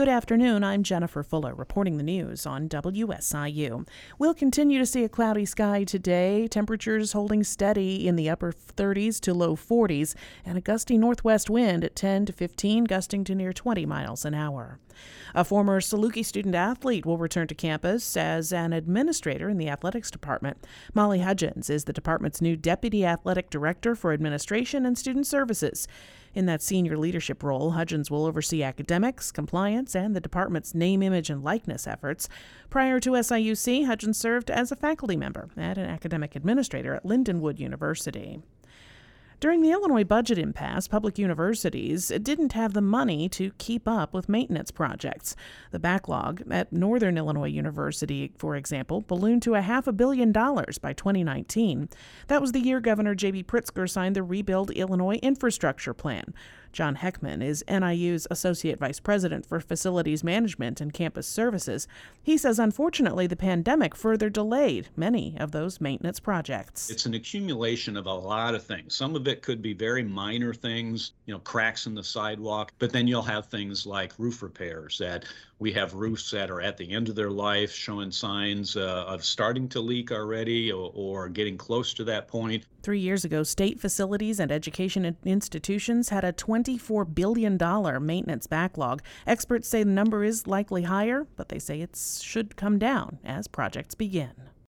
Good afternoon. I'm Jennifer Fuller reporting the news on WSIU. We'll continue to see a cloudy sky today. Temperatures holding steady in the upper 30s to low 40s and a gusty northwest wind at 10 to 15, gusting to near 20 miles an hour. A former Saluki student athlete will return to campus as an administrator in the athletics department. Molly Hudgens is the department's new deputy athletic director for administration and student services. In that senior leadership role, Hudgens will oversee academics, compliance, and the department's name, image, and likeness efforts. Prior to SIUC, Hudgens served as a faculty member and an academic administrator at Lindenwood University. During the Illinois budget impasse, public universities didn't have the money to keep up with maintenance projects. The backlog at Northern Illinois University, for example, ballooned to a half a billion dollars by 2019. That was the year Governor J.B. Pritzker signed the Rebuild Illinois Infrastructure Plan. John Heckman is NIU's Associate Vice President for Facilities Management and Campus Services. He says, unfortunately, the pandemic further delayed many of those maintenance projects. It's an accumulation of a lot of things. Some of it could be very minor things, you know, cracks in the sidewalk, but then you'll have things like roof repairs that we have roofs that are at the end of their life showing signs uh, of starting to leak already or, or getting close to that point. Three years ago, state facilities and education institutions had a $24 billion maintenance backlog. Experts say the number is likely higher, but they say it should come down as projects begin.